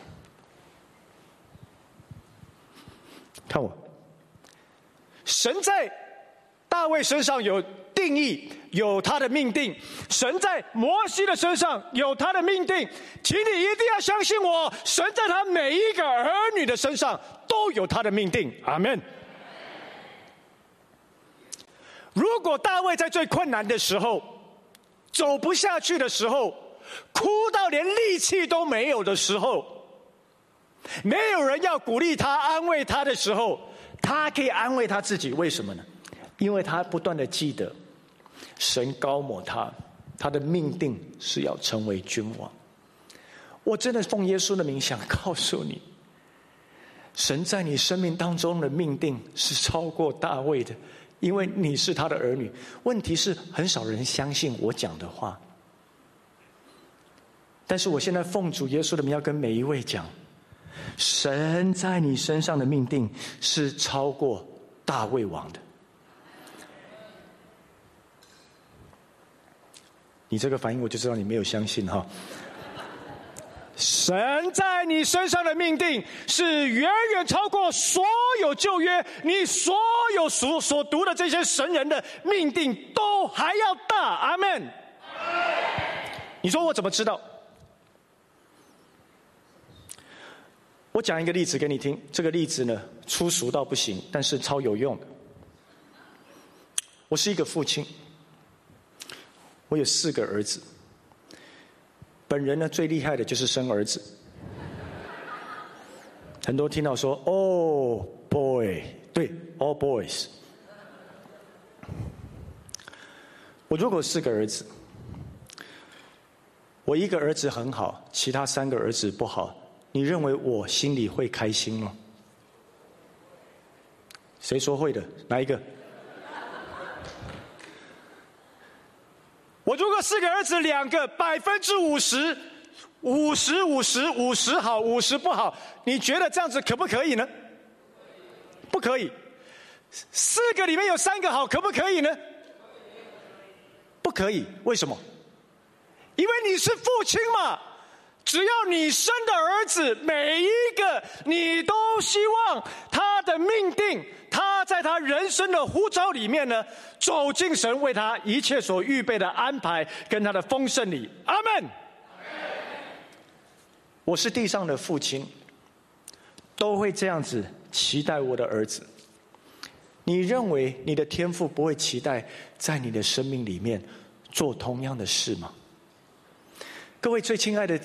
看我，神在大卫身上有定义，有他的命定；神在摩西的身上有他的命定。请你一定要相信我，神在他每一个儿女的身上都有他的命定。阿门。如果大卫在最困难的时候，走不下去的时候，哭到连力气都没有的时候，没有人要鼓励他、安慰他的时候，他可以安慰他自己。为什么呢？因为他不断的记得，神高抹他，他的命定是要成为君王。我真的奉耶稣的名想告诉你，神在你生命当中的命定是超过大卫的，因为你是他的儿女。问题是很少人相信我讲的话，但是我现在奉主耶稣的名要跟每一位讲。神在你身上的命定是超过大卫王的。你这个反应我就知道你没有相信哈。神在你身上的命定是远远超过所有旧约你所有所所读的这些神人的命定都还要大。阿门。你说我怎么知道？我讲一个例子给你听，这个例子呢粗俗到不行，但是超有用的。我是一个父亲，我有四个儿子，本人呢最厉害的就是生儿子。很多听到说“哦，boy”，对，“all boys”。我如果四个儿子，我一个儿子很好，其他三个儿子不好。你认为我心里会开心吗？谁说会的？哪一个？我如果四个儿子，两个百分之五十，五十五十五十好，五十不好，你觉得这样子可不可以呢？不可以。四个里面有三个好，可不可以呢？不可以。为什么？因为你是父亲嘛。只要你生的儿子每一个，你都希望他的命定，他在他人生的呼召里面呢，走进神为他一切所预备的安排跟他的丰盛里。阿门。我是地上的父亲，都会这样子期待我的儿子。你认为你的天赋不会期待在你的生命里面做同样的事吗？各位最亲爱的。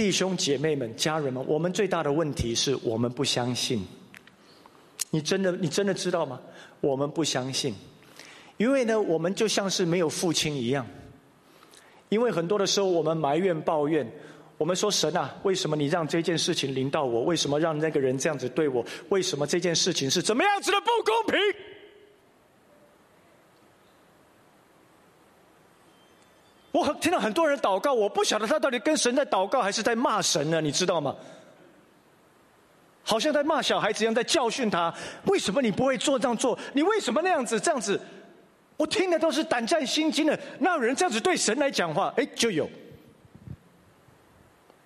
弟兄姐妹们、家人们，我们最大的问题是我们不相信。你真的，你真的知道吗？我们不相信，因为呢，我们就像是没有父亲一样。因为很多的时候，我们埋怨、抱怨，我们说：“神啊，为什么你让这件事情临到我？为什么让那个人这样子对我？为什么这件事情是怎么样子的不公平？”我很听到很多人祷告，我不晓得他到底跟神在祷告还是在骂神呢？你知道吗？好像在骂小孩子一样，在教训他。为什么你不会做这样做？你为什么那样子这样子？我听的都是胆战心惊的。那有人这样子对神来讲话，哎，就有。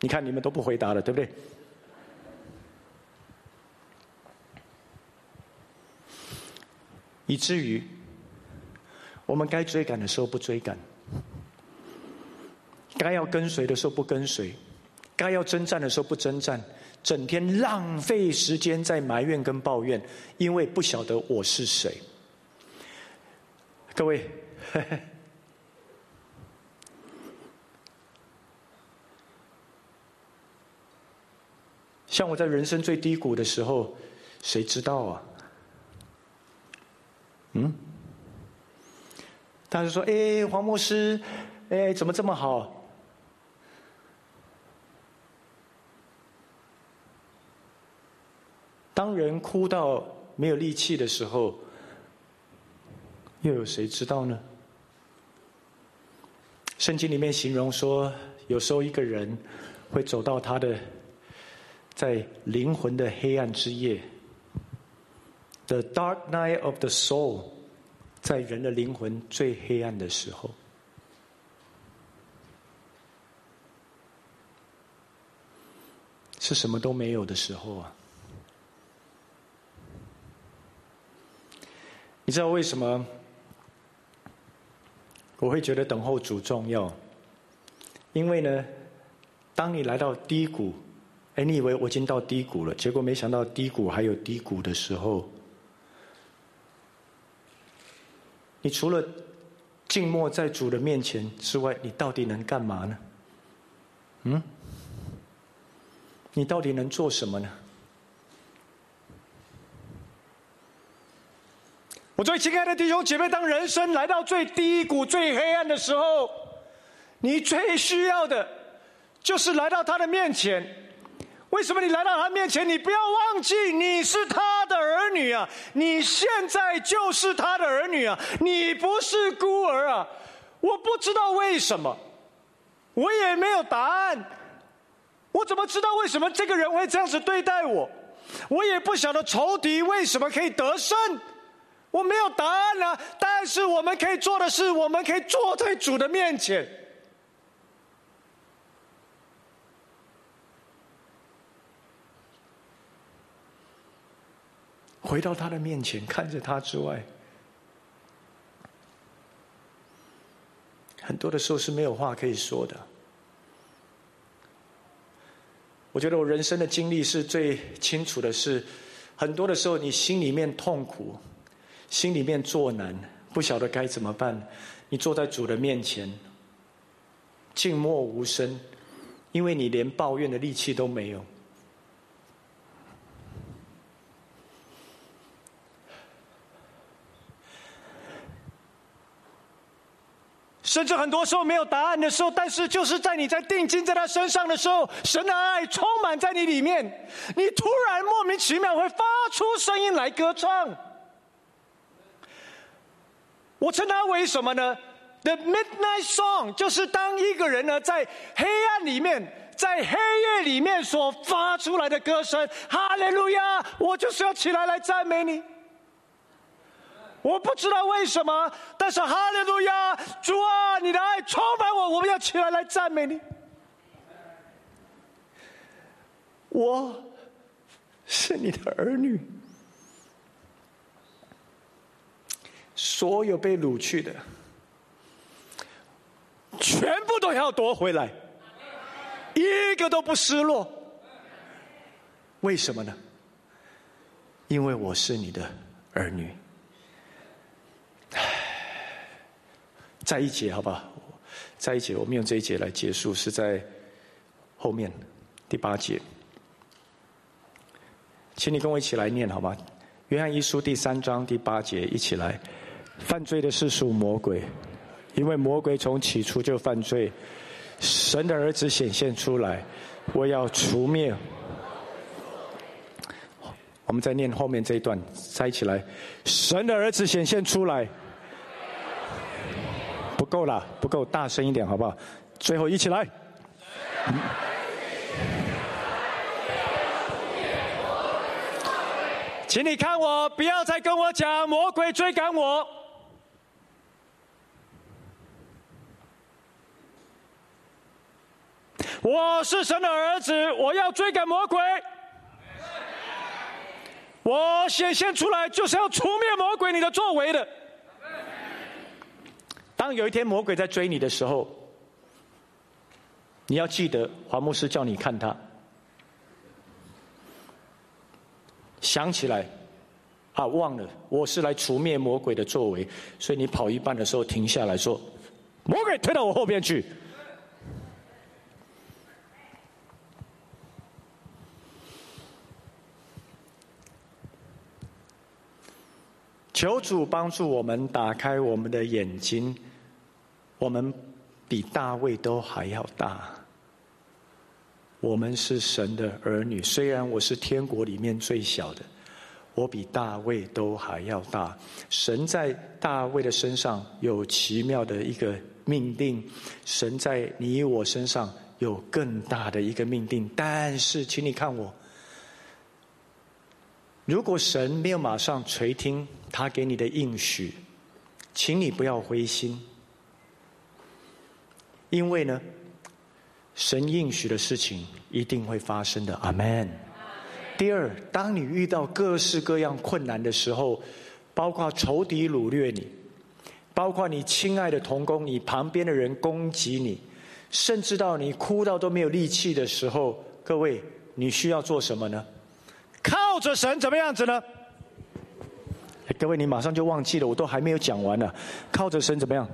你看你们都不回答了，对不对？以至于我们该追赶的时候不追赶，该要跟随的时候不跟随，该要征战的时候不征战。整天浪费时间在埋怨跟抱怨，因为不晓得我是谁。各位，像我在人生最低谷的时候，谁知道啊？嗯？他就说：“哎，黄牧师，哎，怎么这么好？”当人哭到没有力气的时候，又有谁知道呢？圣经里面形容说，有时候一个人会走到他的在灵魂的黑暗之夜，the dark night of the soul，在人的灵魂最黑暗的时候，是什么都没有的时候啊。你知道为什么我会觉得等候主重要？因为呢，当你来到低谷，哎，你以为我已经到低谷了，结果没想到低谷还有低谷的时候，你除了静默在主的面前之外，你到底能干嘛呢？嗯？你到底能做什么呢？我最亲爱的弟兄姐妹，当人生来到最低谷、最黑暗的时候，你最需要的，就是来到他的面前。为什么你来到他面前？你不要忘记，你是他的儿女啊！你现在就是他的儿女啊！你不是孤儿啊！我不知道为什么，我也没有答案。我怎么知道为什么这个人会这样子对待我？我也不晓得仇敌为什么可以得胜。我没有答案了，但是我们可以做的是，我们可以坐在主的面前，回到他的面前，看着他之外，很多的时候是没有话可以说的。我觉得我人生的经历是最清楚的，是很多的时候，你心里面痛苦。心里面作难，不晓得该怎么办。你坐在主的面前，静默无声，因为你连抱怨的力气都没有。甚至很多时候没有答案的时候，但是就是在你在定睛在他身上的时候，神的爱充满在你里面，你突然莫名其妙会发出声音来歌唱。我称它为什么呢？The Midnight Song 就是当一个人呢在黑暗里面，在黑夜里面所发出来的歌声。哈利路亚！我就是要起来来赞美你。我不知道为什么，但是哈利路亚，主啊，你的爱充满我，我们要起来来赞美你。我是你的儿女。所有被掳去的，全部都要夺回来，一个都不失落。为什么呢？因为我是你的儿女。在一节，好吧，在一节，我们用这一节来结束，是在后面第八节，请你跟我一起来念，好吗？约翰一书第三章第八节，一起来。犯罪的是属魔鬼，因为魔鬼从起初就犯罪。神的儿子显现出来，我要除灭。我们再念后面这一段，再起来。神的儿子显现出来，不够了，不够，大声一点好不好？最后一起来。请你看我，不要再跟我讲魔鬼追赶我。我是神的儿子，我要追赶魔鬼。我显现出来就是要除灭魔鬼你的作为的。当有一天魔鬼在追你的时候，你要记得黄牧师叫你看他，想起来啊，忘了我是来除灭魔鬼的作为，所以你跑一半的时候停下来说：“魔鬼推到我后边去。”求主帮助我们打开我们的眼睛，我们比大卫都还要大。我们是神的儿女，虽然我是天国里面最小的，我比大卫都还要大。神在大卫的身上有奇妙的一个命定，神在你我身上有更大的一个命定。但是，请你看我。如果神没有马上垂听他给你的应许，请你不要灰心，因为呢，神应许的事情一定会发生的。阿门。第二，当你遇到各式各样困难的时候，包括仇敌掳掠你，包括你亲爱的同工、你旁边的人攻击你，甚至到你哭到都没有力气的时候，各位，你需要做什么呢？靠着神怎么样子呢？各位，你马上就忘记了，我都还没有讲完呢。靠着神怎么样？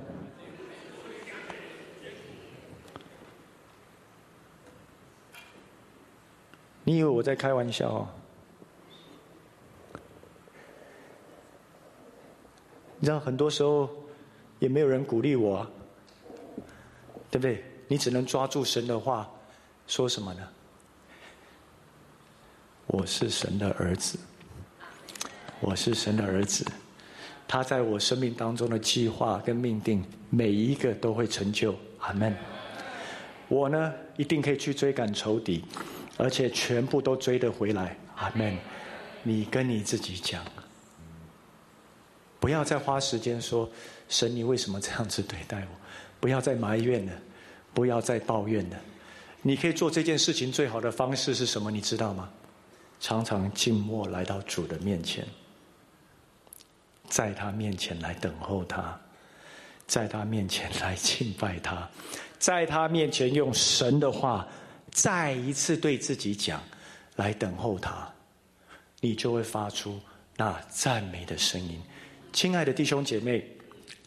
你以为我在开玩笑哦？你知道，很多时候也没有人鼓励我，对不对？你只能抓住神的话，说什么呢？我是神的儿子，我是神的儿子，他在我生命当中的计划跟命定，每一个都会成就。阿门。我呢，一定可以去追赶仇敌，而且全部都追得回来。阿门。你跟你自己讲，不要再花时间说神，你为什么这样子对待我？不要再埋怨了，不要再抱怨了。你可以做这件事情最好的方式是什么？你知道吗？常常静默来到主的面前，在他面前来等候他，在他面前来敬拜他，在他面前用神的话再一次对自己讲，来等候他，你就会发出那赞美的声音。亲爱的弟兄姐妹，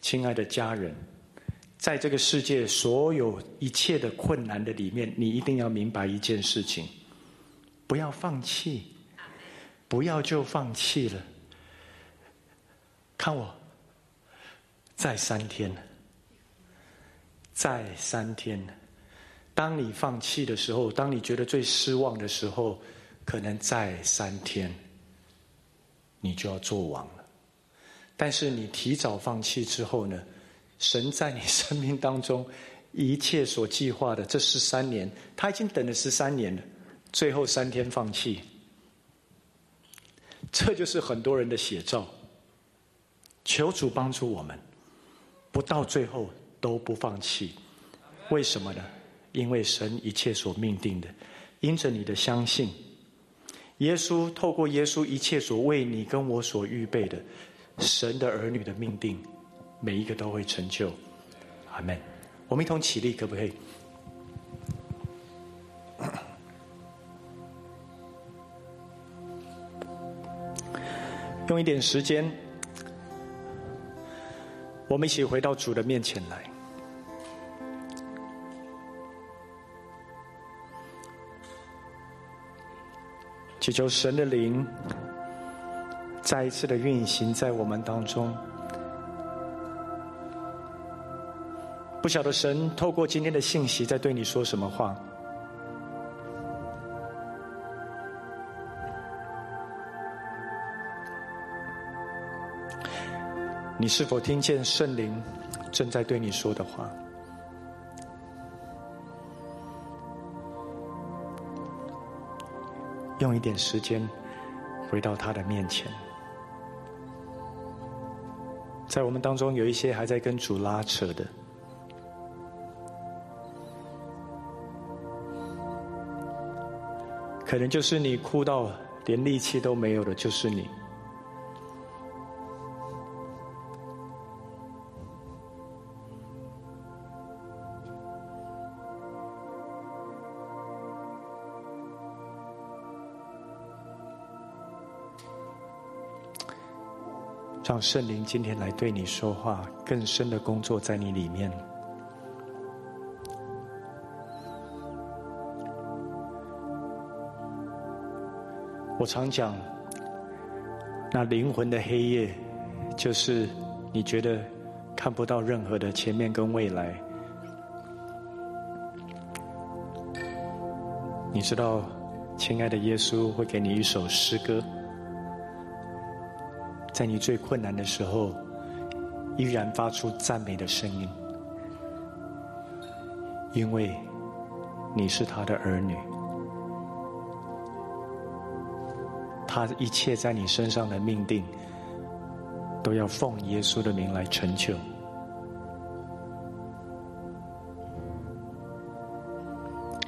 亲爱的家人，在这个世界所有一切的困难的里面，你一定要明白一件事情。不要放弃，不要就放弃了。看我，再三天，再三天。当你放弃的时候，当你觉得最失望的时候，可能再三天，你就要做王了。但是你提早放弃之后呢？神在你生命当中一切所计划的这十三年，他已经等了十三年了。最后三天放弃，这就是很多人的写照。求主帮助我们，不到最后都不放弃。为什么呢？因为神一切所命定的，因着你的相信，耶稣透过耶稣一切所为你跟我所预备的，神的儿女的命定，每一个都会成就。阿门。我们一同起立，可不可以？用一点时间，我们一起回到主的面前来，祈求神的灵再一次的运行在我们当中。不晓得神透过今天的信息在对你说什么话。你是否听见圣灵正在对你说的话？用一点时间，回到他的面前。在我们当中，有一些还在跟主拉扯的，可能就是你哭到连力气都没有的，就是你。让圣灵今天来对你说话，更深的工作在你里面。我常讲，那灵魂的黑夜，就是你觉得看不到任何的前面跟未来。你知道，亲爱的耶稣会给你一首诗歌。在你最困难的时候，依然发出赞美的声音，因为你是他的儿女，他一切在你身上的命定，都要奉耶稣的名来成就。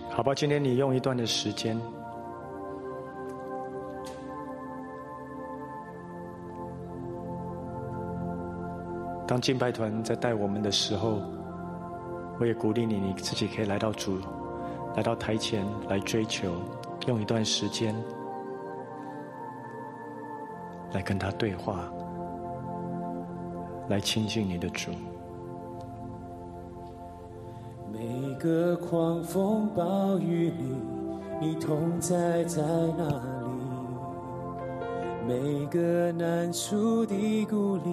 好吧，今天你用一段的时间。当敬拜团在带我们的时候，我也鼓励你，你自己可以来到主，来到台前来追求，用一段时间来跟他对话，来亲近你的主。每个狂风暴雨里，你同在在哪里？每个难处的谷里。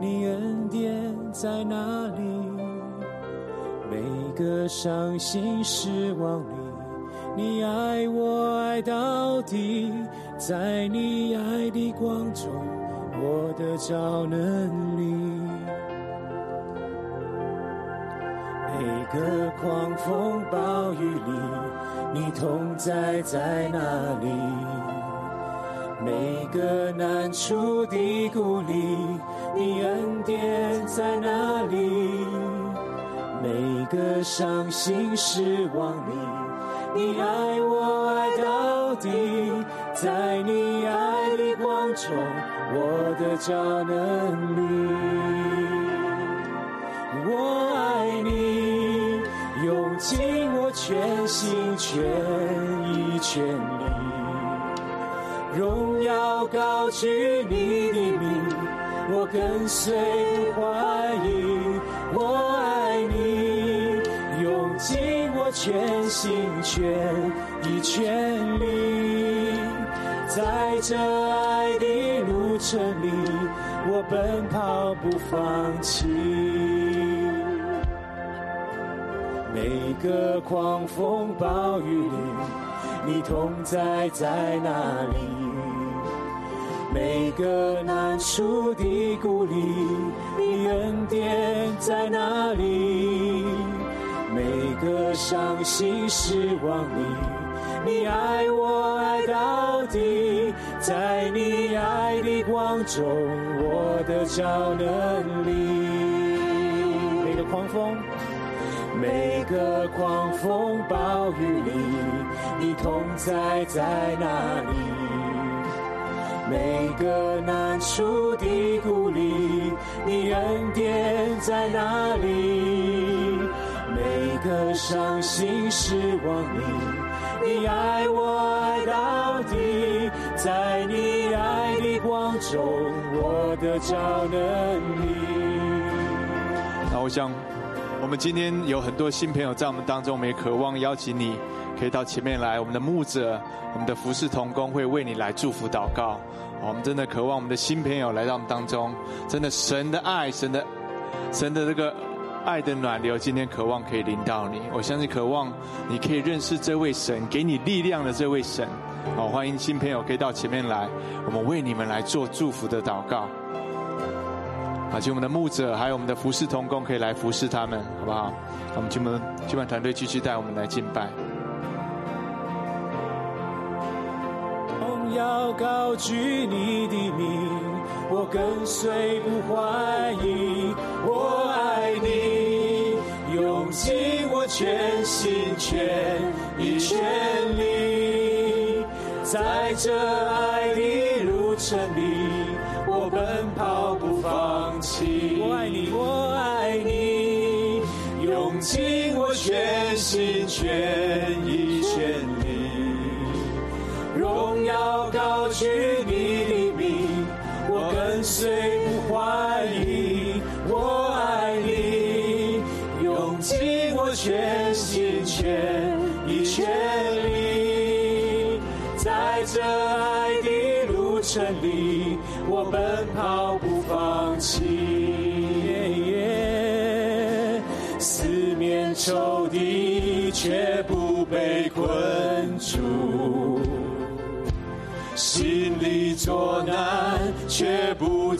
你恩典在哪里？每个伤心失望里，你爱我爱到底。在你爱的光中，我的超能力。每个狂风暴雨里，你同在在哪里？每个难处的鼓励。你恩典在哪里？每个伤心失望里，你爱我爱到底。在你爱的光中，我的超能力。我爱你，用尽我全心全意全力，荣耀高举你的名。我跟随不怀疑，我爱你，用尽我全心全意全力，在这爱的路程里，我奔跑不放弃。每个狂风暴雨里，你同在在哪里？每个难处的鼓励，你恩典在哪里？每个伤心失望里，你爱我爱到底。在你爱的光中，我的超能力。每个狂风，每个狂风暴雨里，你同在在哪里？每个难处的鼓励，你恩典在哪里？每个伤心失望里，你爱我爱到底。在你爱的光中，我的超能力。那我想，我们今天有很多新朋友在我们当中，我们也渴望邀请你。可以到前面来，我们的牧者、我们的服侍同工会为你来祝福祷告。我们真的渴望我们的新朋友来到我们当中，真的神的爱、神的、神的这个爱的暖流，今天渴望可以临到你。我相信渴望你可以认识这位神，给你力量的这位神。好，欢迎新朋友可以到前面来，我们为你们来做祝福的祷告。好，请我们的牧者还有我们的服侍同工可以来服侍他们，好不好？我们请我们敬拜团队继续带我们来敬拜。要高举你的名，我跟随不怀疑。我爱你，用尽我全心全意全力，在这爱的路程里，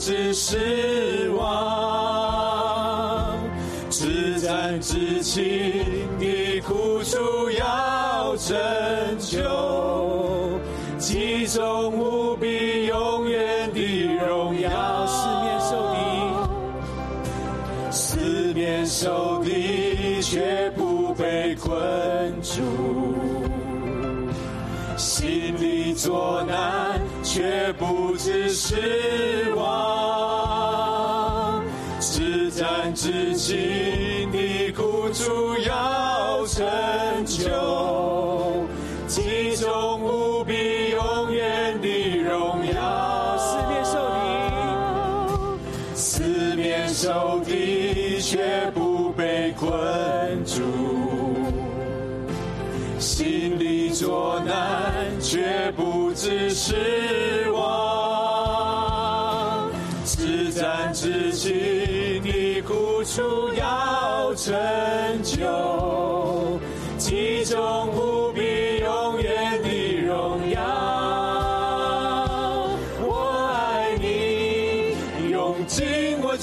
只是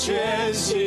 全心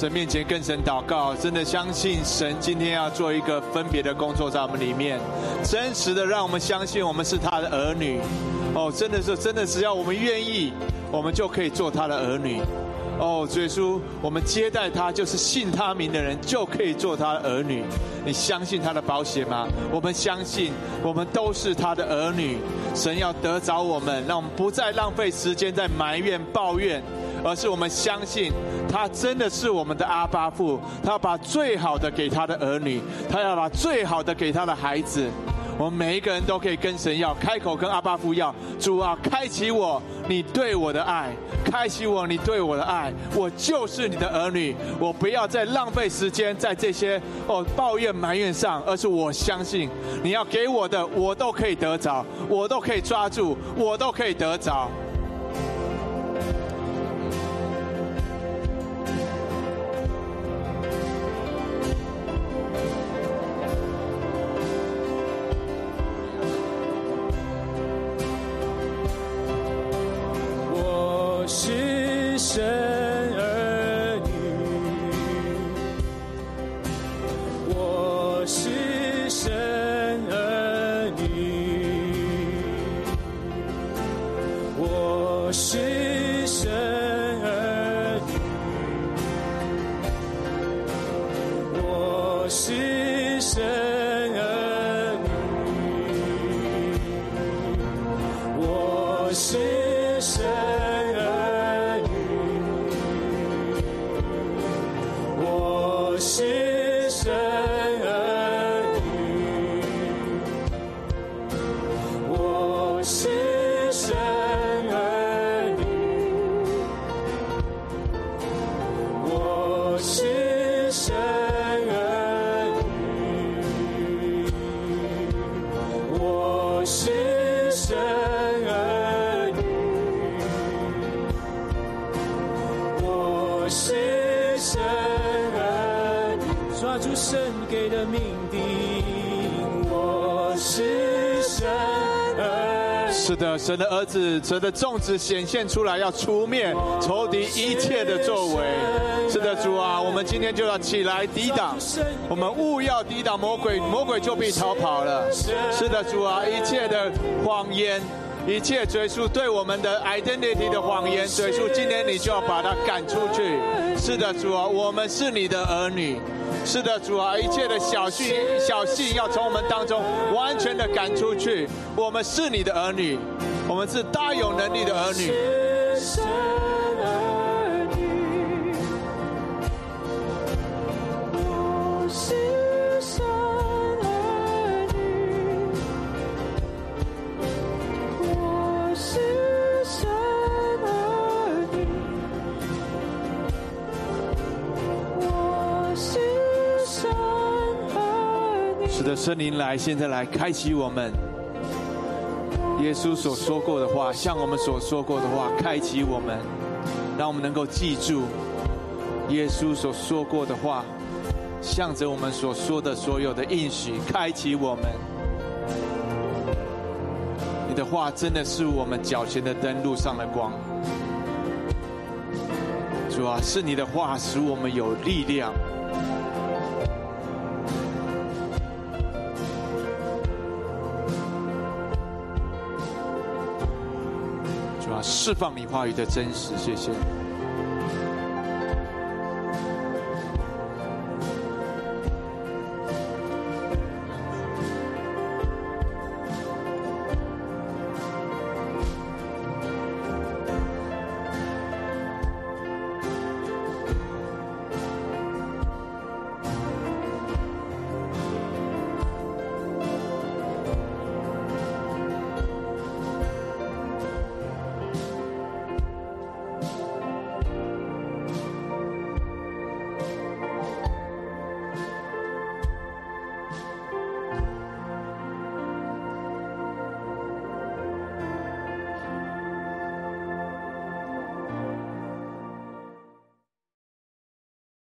神面前跟神祷告，真的相信神今天要做一个分别的工作在我们里面，真实的让我们相信我们是他的儿女。哦，真的是，真的只要我们愿意，我们就可以做他的儿女。哦，主耶稣，我们接待他，就是信他名的人就可以做他的儿女。你相信他的保险吗？我们相信，我们都是他的儿女。神要得着我们，让我们不再浪费时间在埋怨、抱怨。而是我们相信他真的是我们的阿巴父，他要把最好的给他的儿女，他要把最好的给他的孩子。我们每一个人都可以跟神要，开口跟阿巴父要，主啊，开启我你对我的爱，开启我你对我的爱，我就是你的儿女，我不要再浪费时间在这些哦抱怨埋怨上，而是我相信你要给我的，我都可以得着，我都可以抓住，我都可以得着。神的儿子，神的种子显现出来，要出面仇敌一切的作为。是的，主啊，我们今天就要起来抵挡，我们务要抵挡魔鬼，魔鬼就必逃跑了。是的，主啊，一切的谎言。一切追溯对我们的 identity 的谎言追溯，今天你就要把它赶出去。是的，主啊，我们是你的儿女。是的，主啊，一切的小信小信要从我们当中完全的赶出去。我们是你的儿女，我们是大有能力的儿女。神儿女，我是神儿女，我是神儿女，我是神儿女。是的，圣灵来，现在来开启我们。耶稣所说过的话，像我们所说过的话，开启我们，让我们能够记住耶稣所说过的话，向着我们所说的所有的应许，开启我们。你的话真的是我们脚前的灯，路上的光。主啊，是你的话使我们有力量。释放你话语的真实，谢谢。